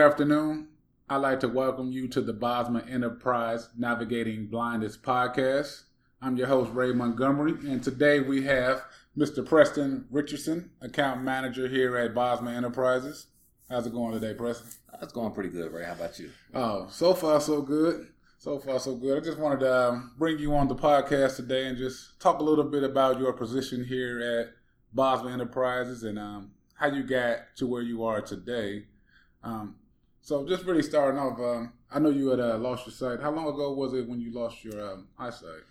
afternoon. I'd like to welcome you to the Bosma Enterprise Navigating Blindness podcast. I'm your host, Ray Montgomery, and today we have Mr. Preston Richardson, account manager here at Bosma Enterprises. How's it going today, Preston? It's going pretty good, Ray. How about you? Oh, so far so good. So far so good. I just wanted to um, bring you on the podcast today and just talk a little bit about your position here at Bosma Enterprises and um, how you got to where you are today. Um, so just really starting off, um, I know you had uh, lost your sight. How long ago was it when you lost your um, eyesight?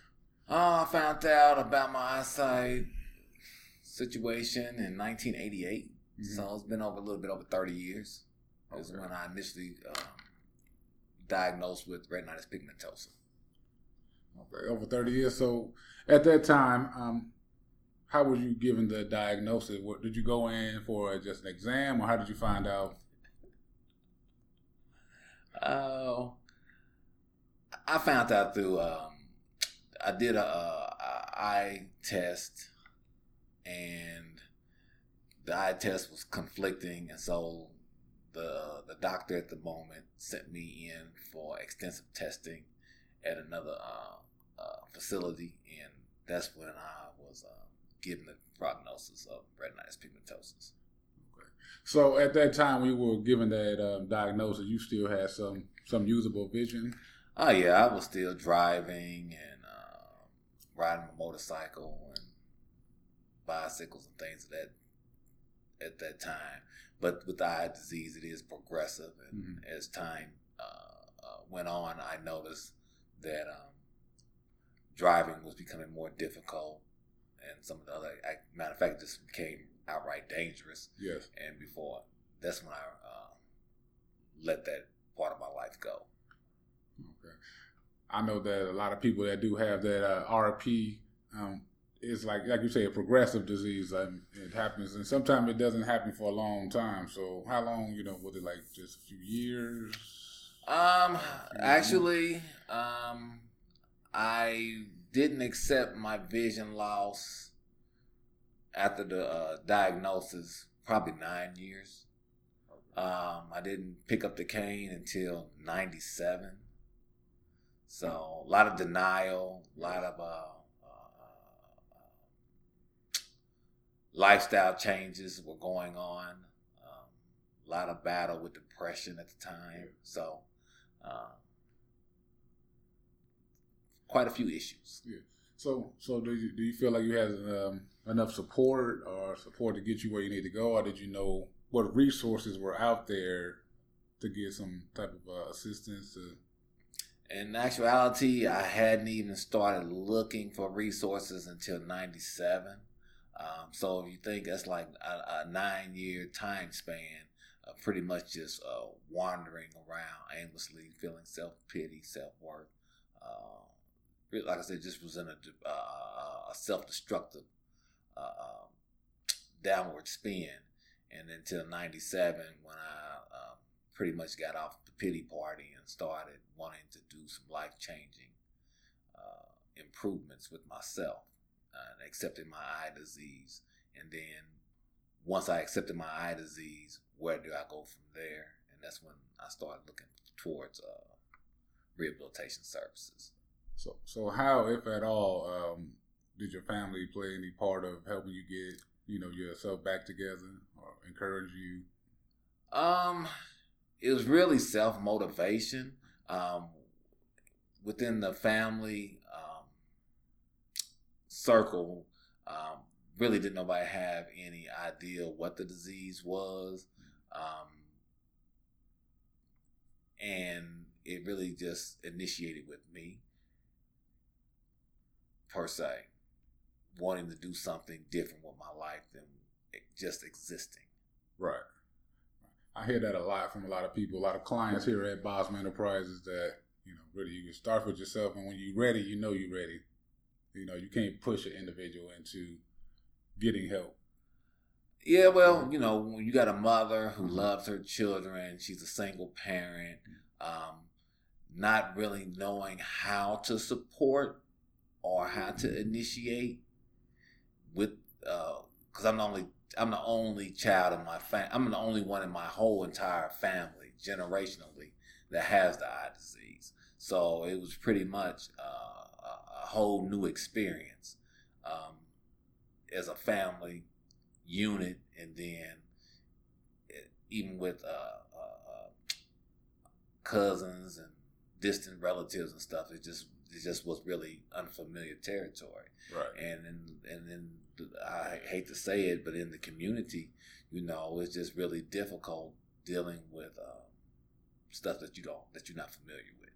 Uh, I found out about my eyesight situation in 1988. Mm-hmm. So it's been over a little bit over 30 years. Okay. Is when I initially um, diagnosed with retinitis pigmentosa. Okay, over 30 years. So at that time, um, how were you given the diagnosis? What, did you go in for just an exam, or how did you find out? Oh, uh, I found out through. Um, I did a, a, eye test, and the eye test was conflicting, and so the the doctor at the moment sent me in for extensive testing at another uh, uh, facility, and that's when I was uh, given the prognosis of retinitis pigmentosis. So at that time, we were given that um, diagnosis. You still had some some usable vision. Oh yeah, I was still driving and uh, riding a motorcycle and bicycles and things of that at that time. But with the eye disease, it is progressive, and mm-hmm. as time uh, uh, went on, I noticed that um, driving was becoming more difficult, and some of the other, I, matter of fact, just became outright dangerous. Yes. And before, that's when I uh, let that part of my life go. Okay. I know that a lot of people that do have that uh, RP um, it's like like you say a progressive disease and it happens and sometimes it doesn't happen for a long time so how long you know was it like just a few years um actually um i didn't accept my vision loss after the uh, diagnosis probably nine years um i didn't pick up the cane until 97 so a lot of denial a lot of uh lifestyle changes were going on. Um, a lot of battle with depression at the time. So, uh, quite a few issues. Yeah. So, so do you do you feel like you had um, enough support or support to get you where you need to go, or did you know what resources were out there to get some type of uh, assistance? To... In actuality, I hadn't even started looking for resources until '97. Um, so if you think that's like a, a nine year time span of pretty much just uh, wandering around aimlessly, feeling self pity, self worth. Uh, like I said, just was in a, uh, a self destructive uh, um, downward spin. And until 97, when I um, pretty much got off the pity party and started wanting to do some life changing uh, improvements with myself and accepted my eye disease. And then once I accepted my eye disease, where do I go from there? And that's when I started looking towards uh, rehabilitation services. So, so how, if at all, um, did your family play any part of helping you get, you know, yourself back together or encourage you? Um, it was really self motivation. Um, within the family, circle, um, really didn't nobody have any idea what the disease was. Um, and it really just initiated with me, per se, wanting to do something different with my life than just existing. Right. I hear that a lot from a lot of people, a lot of clients here at Bosma Enterprises that, you know, really you can start with yourself and when you're ready, you know you're ready. You know, you can't push an individual into getting help. Yeah, well, you know, when you got a mother who mm-hmm. loves her children, she's a single parent, um, not really knowing how to support or how to initiate with, because uh, I'm the only I'm the only child in my family. I'm the only one in my whole entire family generationally that has the eye disease. So it was pretty much uh, a, whole new experience um, as a family unit, and then it, even with uh, uh, uh, cousins and distant relatives and stuff. It just it just was really unfamiliar territory. Right. And then and then I hate to say it, but in the community, you know, it's just really difficult dealing with uh, stuff that you don't that you're not familiar with.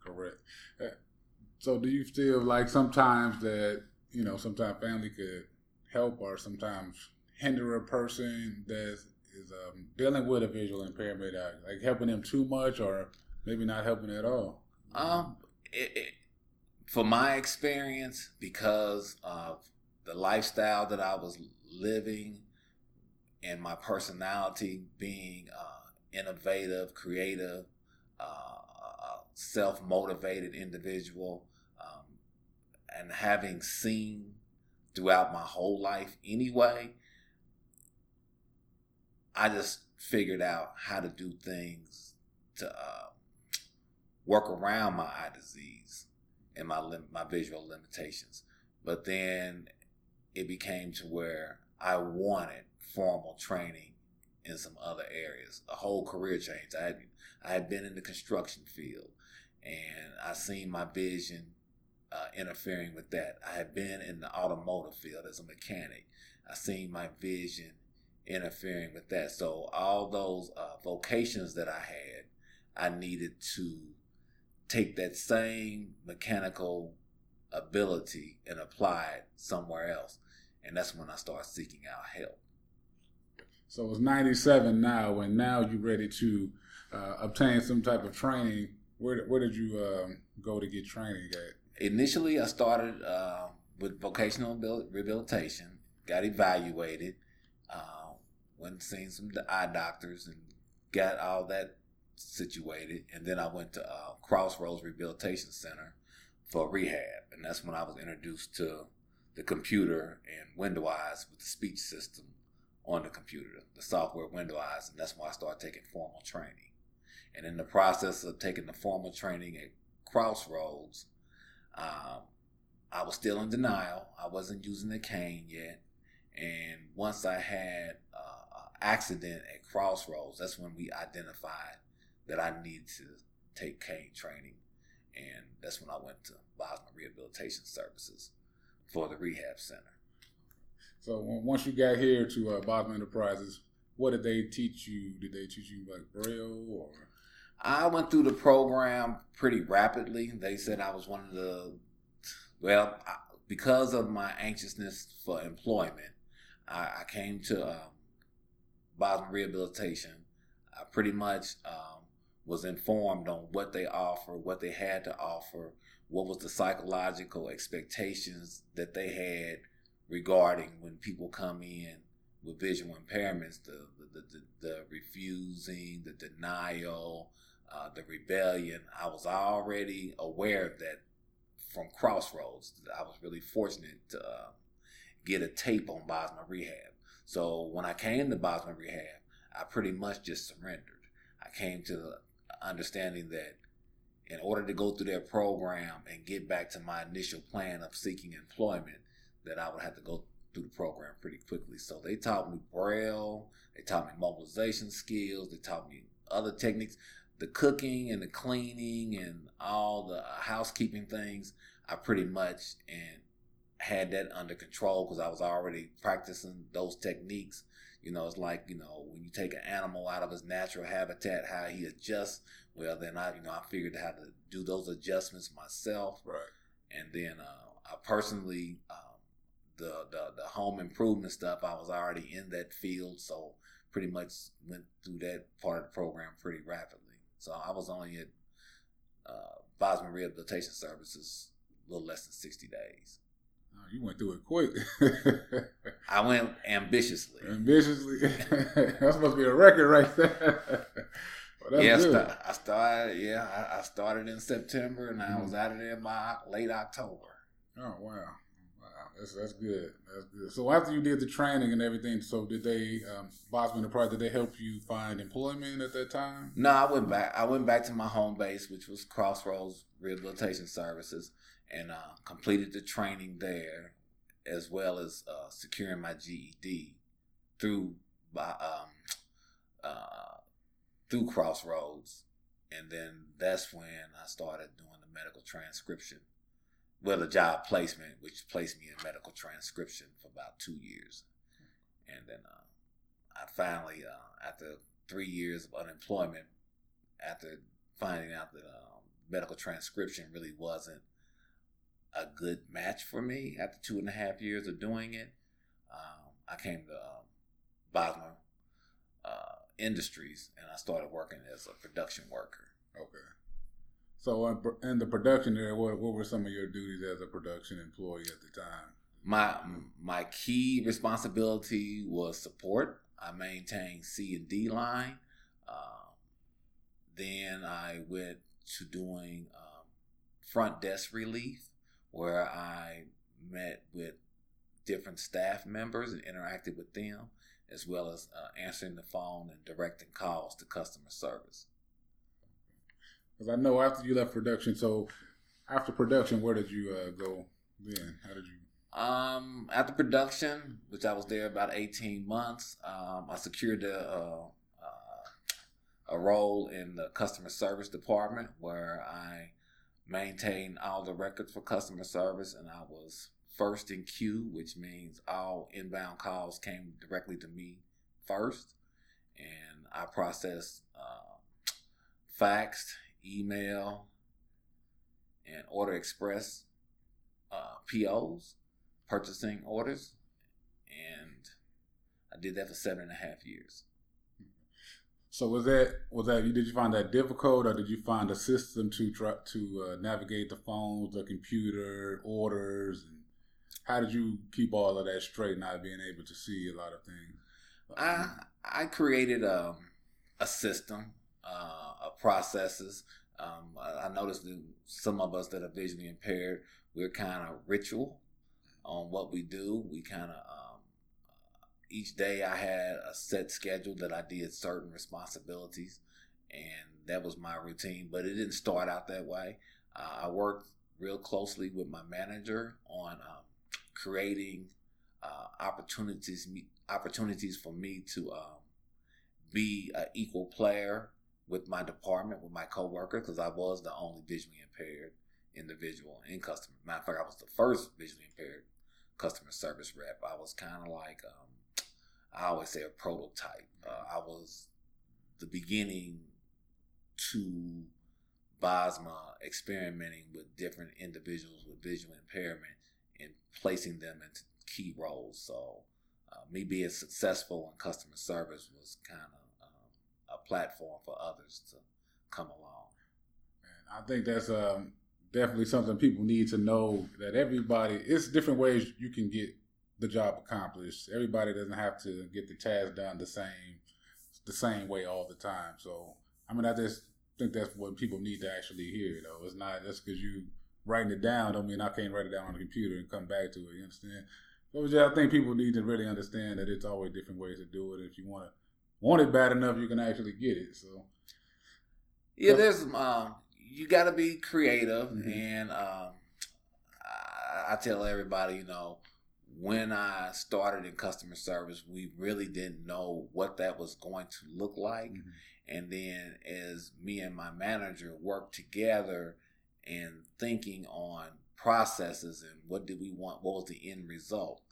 Correct. Uh, so, do you feel like sometimes that you know, sometimes family could help, or sometimes hinder a person that is um, dealing with a visual impairment, like helping them too much, or maybe not helping at all? Um, it, it, for my experience, because of the lifestyle that I was living and my personality being uh, innovative, creative, uh, self motivated individual, um, and having seen throughout my whole life anyway, I just figured out how to do things to uh, work around my eye disease and my lim- my visual limitations. But then it became to where I wanted formal training in some other areas, a whole career change. I had I had been in the construction field, and I seen my vision uh, interfering with that. I had been in the automotive field as a mechanic. I seen my vision interfering with that. So all those uh, vocations that I had, I needed to take that same mechanical ability and apply it somewhere else. And that's when I started seeking out help. So it's 97 now, and now you're ready to uh, obtain some type of training. Where, where did you um, go to get training at? Initially, I started uh, with vocational rehabilitation, got evaluated, uh, went and seen some eye doctors, and got all that situated, and then I went to uh, Crossroads Rehabilitation Center for rehab, and that's when I was introduced to the computer and Window-Eyes with the speech system on the computer, the software Window-Eyes, and that's when I started taking formal training. And in the process of taking the formal training at Crossroads, um, I was still in denial. I wasn't using the cane yet. And once I had uh, an accident at Crossroads, that's when we identified that I need to take cane training. And that's when I went to Bosma Rehabilitation Services for the rehab center. So once you got here to uh, Bosma Enterprises, what did they teach you? Did they teach you like Braille or? I went through the program pretty rapidly. They said I was one of the, well, because of my anxiousness for employment, I, I came to um, Bosma Rehabilitation. I pretty much um, was informed on what they offer, what they had to offer, what was the psychological expectations that they had regarding when people come in with visual impairments, the the, the, the refusing, the denial, uh, the rebellion. I was already aware of that from Crossroads. I was really fortunate to uh, get a tape on Bosma Rehab. So when I came to Bosma Rehab, I pretty much just surrendered. I came to understanding that in order to go through their program and get back to my initial plan of seeking employment, that I would have to go through the program pretty quickly. So they taught me braille, they taught me mobilization skills, they taught me other techniques, the cooking and the cleaning and all the housekeeping things. I pretty much and had that under control because I was already practicing those techniques you know, it's like, you know, when you take an animal out of his natural habitat, how he adjusts. Well, then I, you know, I figured how to do those adjustments myself. Right. And then uh, I personally, um, the, the the home improvement stuff, I was already in that field, so pretty much went through that part of the program pretty rapidly. So I was only at uh, Bosma Rehabilitation Services a little less than sixty days. You went through it quick. I went ambitiously. Ambitiously. that must be a record right there. well, yeah, st- I started. Yeah, I, I, started in September, and I mm-hmm. was out of there by late October. Oh wow, wow, That's that's good. That's good. So after you did the training and everything, so did they um, Bosma Enterprise? Did they help you find employment at that time? No, I went back. I went back to my home base, which was Crossroads Rehabilitation Services, and uh, completed the training there, as well as uh, securing my GED through by um, uh, through Crossroads, and then that's when I started doing the medical transcription well, a job placement, which placed me in medical transcription for about two years. And then uh, I finally, uh, after three years of unemployment, after finding out that um, medical transcription really wasn't a good match for me after two and a half years of doing it, um, I came to um, Bosma uh, Industries and I started working as a production worker. Okay. So in, the production area, what, what were some of your duties as a production employee at the time? My my key responsibility was support. I maintained C and D line. Um, then I went to doing um, front desk relief, where I met with different staff members and interacted with them, as well as uh, answering the phone and directing calls to customer service. Because I know after you left production, so after production, where did you uh, go then? How did you? Um, after production, which I was there about eighteen months, um, I secured a, a, a role in the customer service department where I maintained all the records for customer service, and I was first in queue, which means all inbound calls came directly to me first, and I processed uh, faxed email, and order express uh, POs, purchasing orders, and I did that for seven and a half years. So was that was that did you find that difficult, or did you find a system to try to uh, navigate the phones, the computer, orders, and how did you keep all of that straight, not being able to see a lot of things? I I created a a system uh, of processes. Um, I, I noticed that some of us that are visually impaired, we're kind of ritual on what we do. We kind of um, each day I had a set schedule that I did certain responsibilities, and that was my routine. But it didn't start out that way. Uh, I worked real closely with my manager on um, creating uh, opportunities opportunities for me to um, be an equal player with my department, with my coworker, because I was the only visually impaired individual in customer. Matter of fact, I was the first visually impaired customer service rep. I was kind of like, um, I always say a prototype. Uh, I was the beginning to Bosma experimenting with different individuals with visual impairment and placing them into key roles. So, uh, me being successful in customer service was kind of a platform for others to come along. And I think that's um, definitely something people need to know that everybody, it's different ways you can get the job accomplished. Everybody doesn't have to get the task done the same, the same way all the time. So, I mean, I just think that's what people need to actually hear. Though it's not just because you writing it down don't mean I can't write it down on the computer and come back to it. You understand? So I think people need to really understand that it's always different ways to do it. If you want to want it bad enough, you can actually get it. So yeah, there's um, you got to be creative, mm-hmm. and um, I, I tell everybody, you know, when I started in customer service, we really didn't know what that was going to look like. Mm-hmm. And then as me and my manager worked together and thinking on processes and what did we want, what was the end result,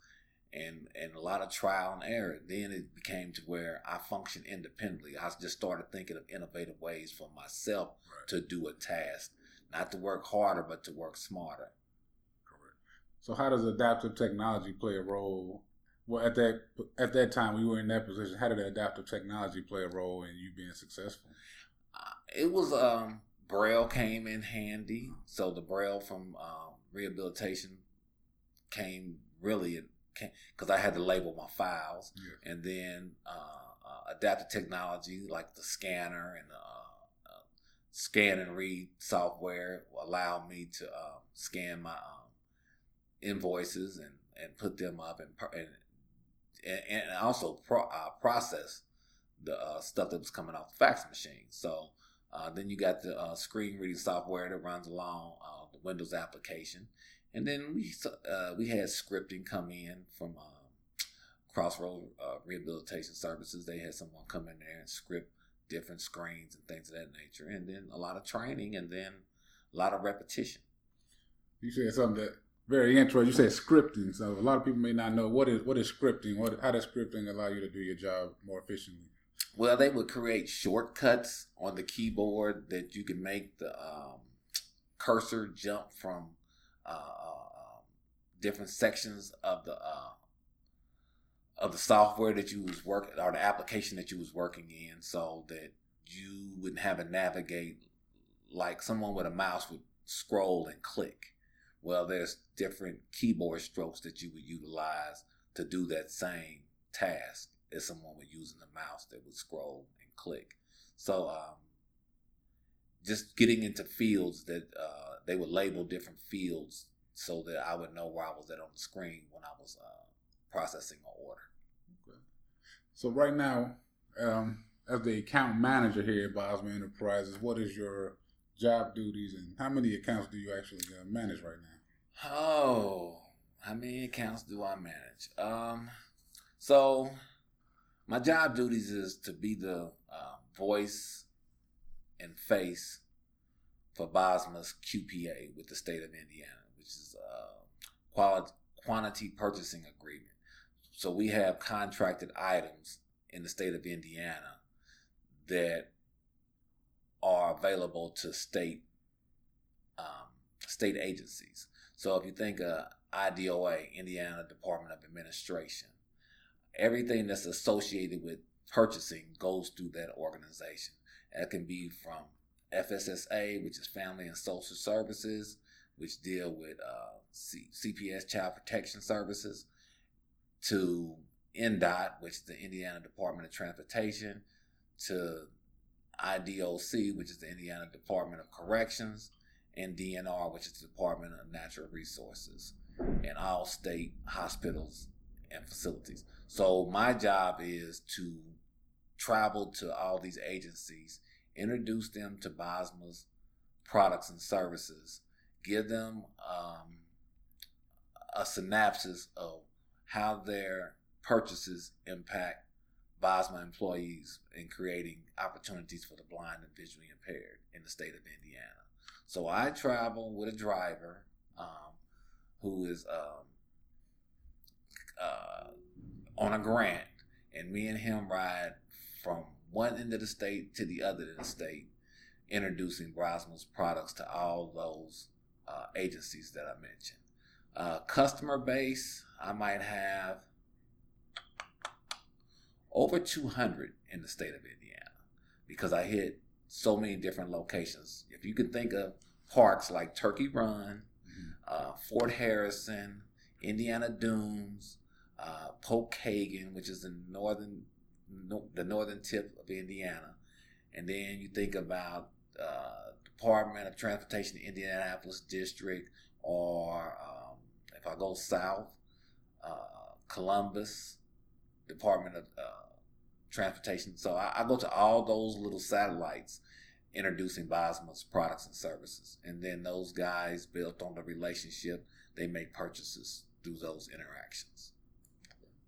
and and a lot of trial and error. Then it became to where I function independently. I just started thinking of innovative ways for myself right. to do a task, not to work harder, but to work smarter. So, how does adaptive technology play a role? Well, at that at that time, we were in that position. How did adaptive technology play a role in you being successful? Uh, it was um, Braille came in handy. So the Braille from um, rehabilitation came really because I had to label my files, yeah. and then uh, uh, adaptive technology like the scanner and the uh, uh, scan and read software allowed me to um, scan my um, invoices and and put them up and and, and also pro, uh, process the uh, stuff that was coming off the fax machine. So uh, then you got the uh, screen reading software that runs along uh, the Windows application, and then we uh, we had scripting come in from Crossroad Rehabilitation Services. They had someone come in there and script different screens and things of that nature, and then a lot of training, and then a lot of repetition. You said something that very interesting. You said scripting, so a lot of people may not know what is what is scripting. What how does scripting allow you to do your job more efficiently? Well, they would create shortcuts on the keyboard that you can make the um, cursor jump from uh, uh, different sections of the uh, of the software that you was working or the application that you was working in, so that you wouldn't have to navigate like someone with a mouse would scroll and click. Well, there's different keyboard strokes that you would utilize to do that same task as someone would using the mouse that would scroll and click. So, um, just getting into fields that uh, they would label different fields so that I would know where I was at on the screen when I was uh, processing an order. Okay. So right now, um, as the account manager here at Bosma Enterprises, what is your job duties and how many accounts do you actually uh, manage right now? Oh, how many accounts do I manage? Um, so my job duties is to be the uh, voice and face for Bosma's QPA with the state of Indiana, which is a quality, quantity purchasing agreement. So we have contracted items in the state of Indiana that are available to state um, state agencies. So if you think of IDOA, Indiana Department of Administration, everything that's associated with purchasing goes through that organization. That can be from FSSA, which is Family and Social Services, which deal with uh, C- CPS Child Protection Services, to INDOT, which is the Indiana Department of Transportation, to IDOC, which is the Indiana Department of Corrections, and DNR, which is the Department of Natural Resources, and all state hospitals and facilities. So my job is to travel to all these agencies, introduce them to Bosma's products and services, give them um, a synopsis of how their purchases impact Bosma employees in creating opportunities for the blind and visually impaired in the state of Indiana. So I travel with a driver um, who is um, uh, on a grant, and me and him ride from one end of the state to the other of the state, introducing Bosma's products to all those uh, agencies that I mentioned. Uh, customer base, I might have over 200 in the state of Indiana because I hit so many different locations. If you can think of parks like Turkey Run, mm-hmm. uh, Fort Harrison, Indiana Dunes, uh, Pokagon, which is the northern no, the northern tip of Indiana, and then you think about uh, Department of Transportation Indianapolis District, or um, if I go south, uh, Columbus Department of uh, transportation. So I, I, go to all those little satellites introducing Bosma's products and services. And then those guys built on the relationship, they make purchases through those interactions.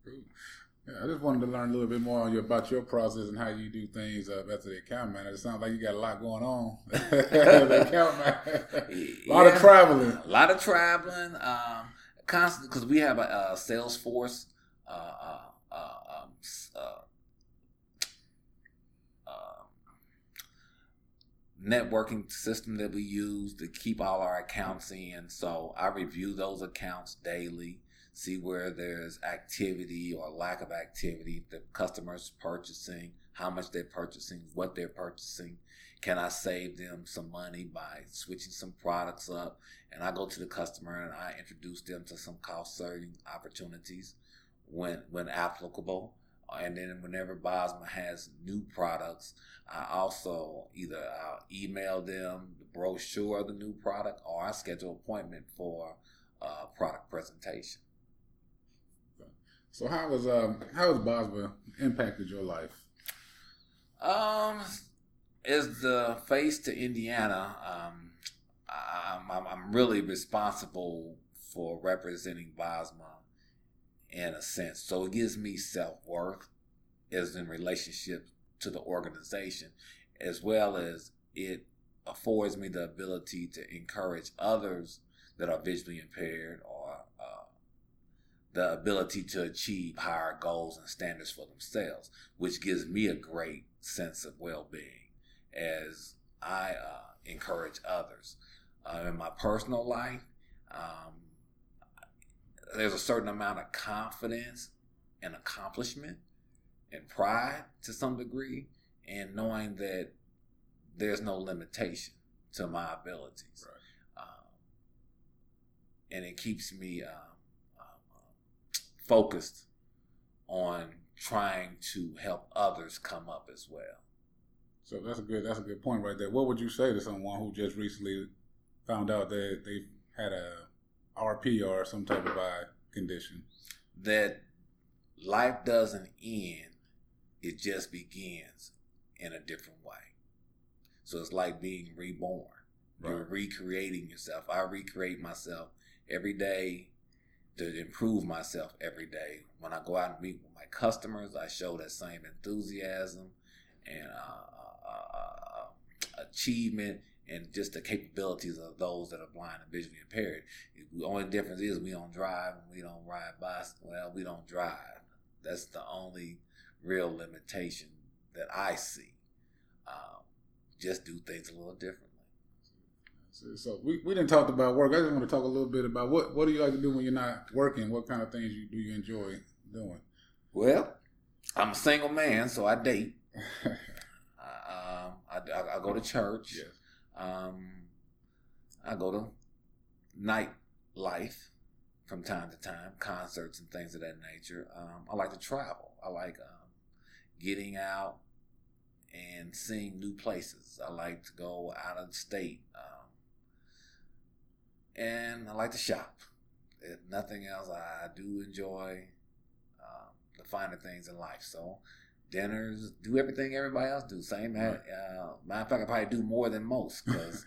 Yeah, I just wanted to learn a little bit more about your process and how you do things uh, as the account manager. It sounds like you got a lot going on. account manager. a lot yeah, of traveling. A lot of traveling. Um, constant because we have a, a Salesforce uh, uh, uh um, uh, networking system that we use to keep all our accounts in. So I review those accounts daily, see where there's activity or lack of activity, the customers purchasing, how much they're purchasing, what they're purchasing. Can I save them some money by switching some products up? And I go to the customer and I introduce them to some cost saving opportunities when when applicable. And then whenever Bosma has new products, I also either I'll email them the brochure of the new product or I schedule an appointment for a product presentation. So how was um how has Bosma impacted your life? Um, as the face to Indiana, um, I'm, I'm, I'm really responsible for representing Bosma in a sense. So it gives me self worth as in relationship to the organization, as well as it affords me the ability to encourage others that are visually impaired or uh, the ability to achieve higher goals and standards for themselves, which gives me a great sense of well being as I uh, encourage others. Uh, in my personal life, um, there's a certain amount of confidence and accomplishment and pride to some degree, and knowing that there's no limitation to my abilities. Right. Um, and it keeps me um, um, focused on trying to help others come up as well. So that's a good that's a good point right there. What would you say to someone who just recently found out that they had a RP or some type of eye condition? That life doesn't end; it just begins in a different way. So it's like being reborn. Right. You're recreating yourself. I recreate myself every day to improve myself every day. When I go out and meet with my customers, I show that same enthusiasm and uh, uh, uh, achievement and just the capabilities of those that are blind and visually impaired. The only difference is we don't drive and we don't ride bicycle. Well, we don't drive. That's the only real limitation that I see just do things a little differently. So we, we didn't talk about work. I just want to talk a little bit about what what do you like to do when you're not working? What kind of things you do you enjoy doing? Well, I'm a single man, so I date. um, I, I, I, go to church. Yes. Um, I go to nightlife from time to time, concerts and things of that nature. Um, I like to travel. I like um, getting out, and seeing new places. I like to go out of state. Um, and I like to shop. If nothing else, I do enjoy um, the finer things in life. So, dinners, do everything everybody else do. Same. Right. Uh, matter of fact, I probably do more than most because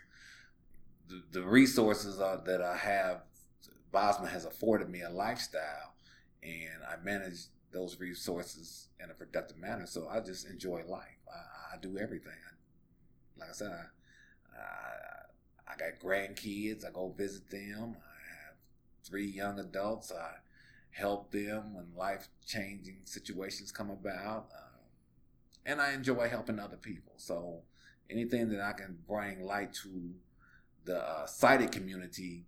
the, the, resources are, that I have, Bosma has afforded me a lifestyle, and I manage those resources in a productive manner. So I just enjoy life. I, I do everything. Like I said, I, I, I got grandkids. I go visit them. I have three young adults. I help them when life changing situations come about. Uh, and I enjoy helping other people. So anything that I can bring light to the uh, sighted community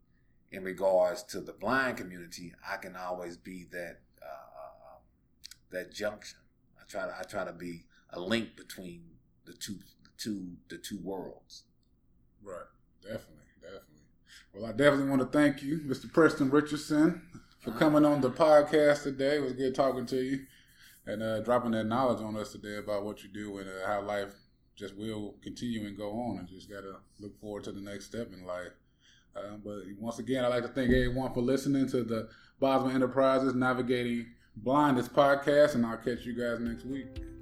in regards to the blind community, I can always be that that junction. I try to I try to be a link between the two the two the two worlds. Right. Definitely. Definitely. Well, I definitely want to thank you, Mr. Preston Richardson, for uh-huh. coming on the podcast today. It was good talking to you and uh, dropping that knowledge on us today about what you do and uh, how life just will continue and go on. And just got to look forward to the next step in life. Um, but once again, I'd like to thank everyone for listening to the Bosma Enterprises Navigating Blindness podcast, and I'll catch you guys next week.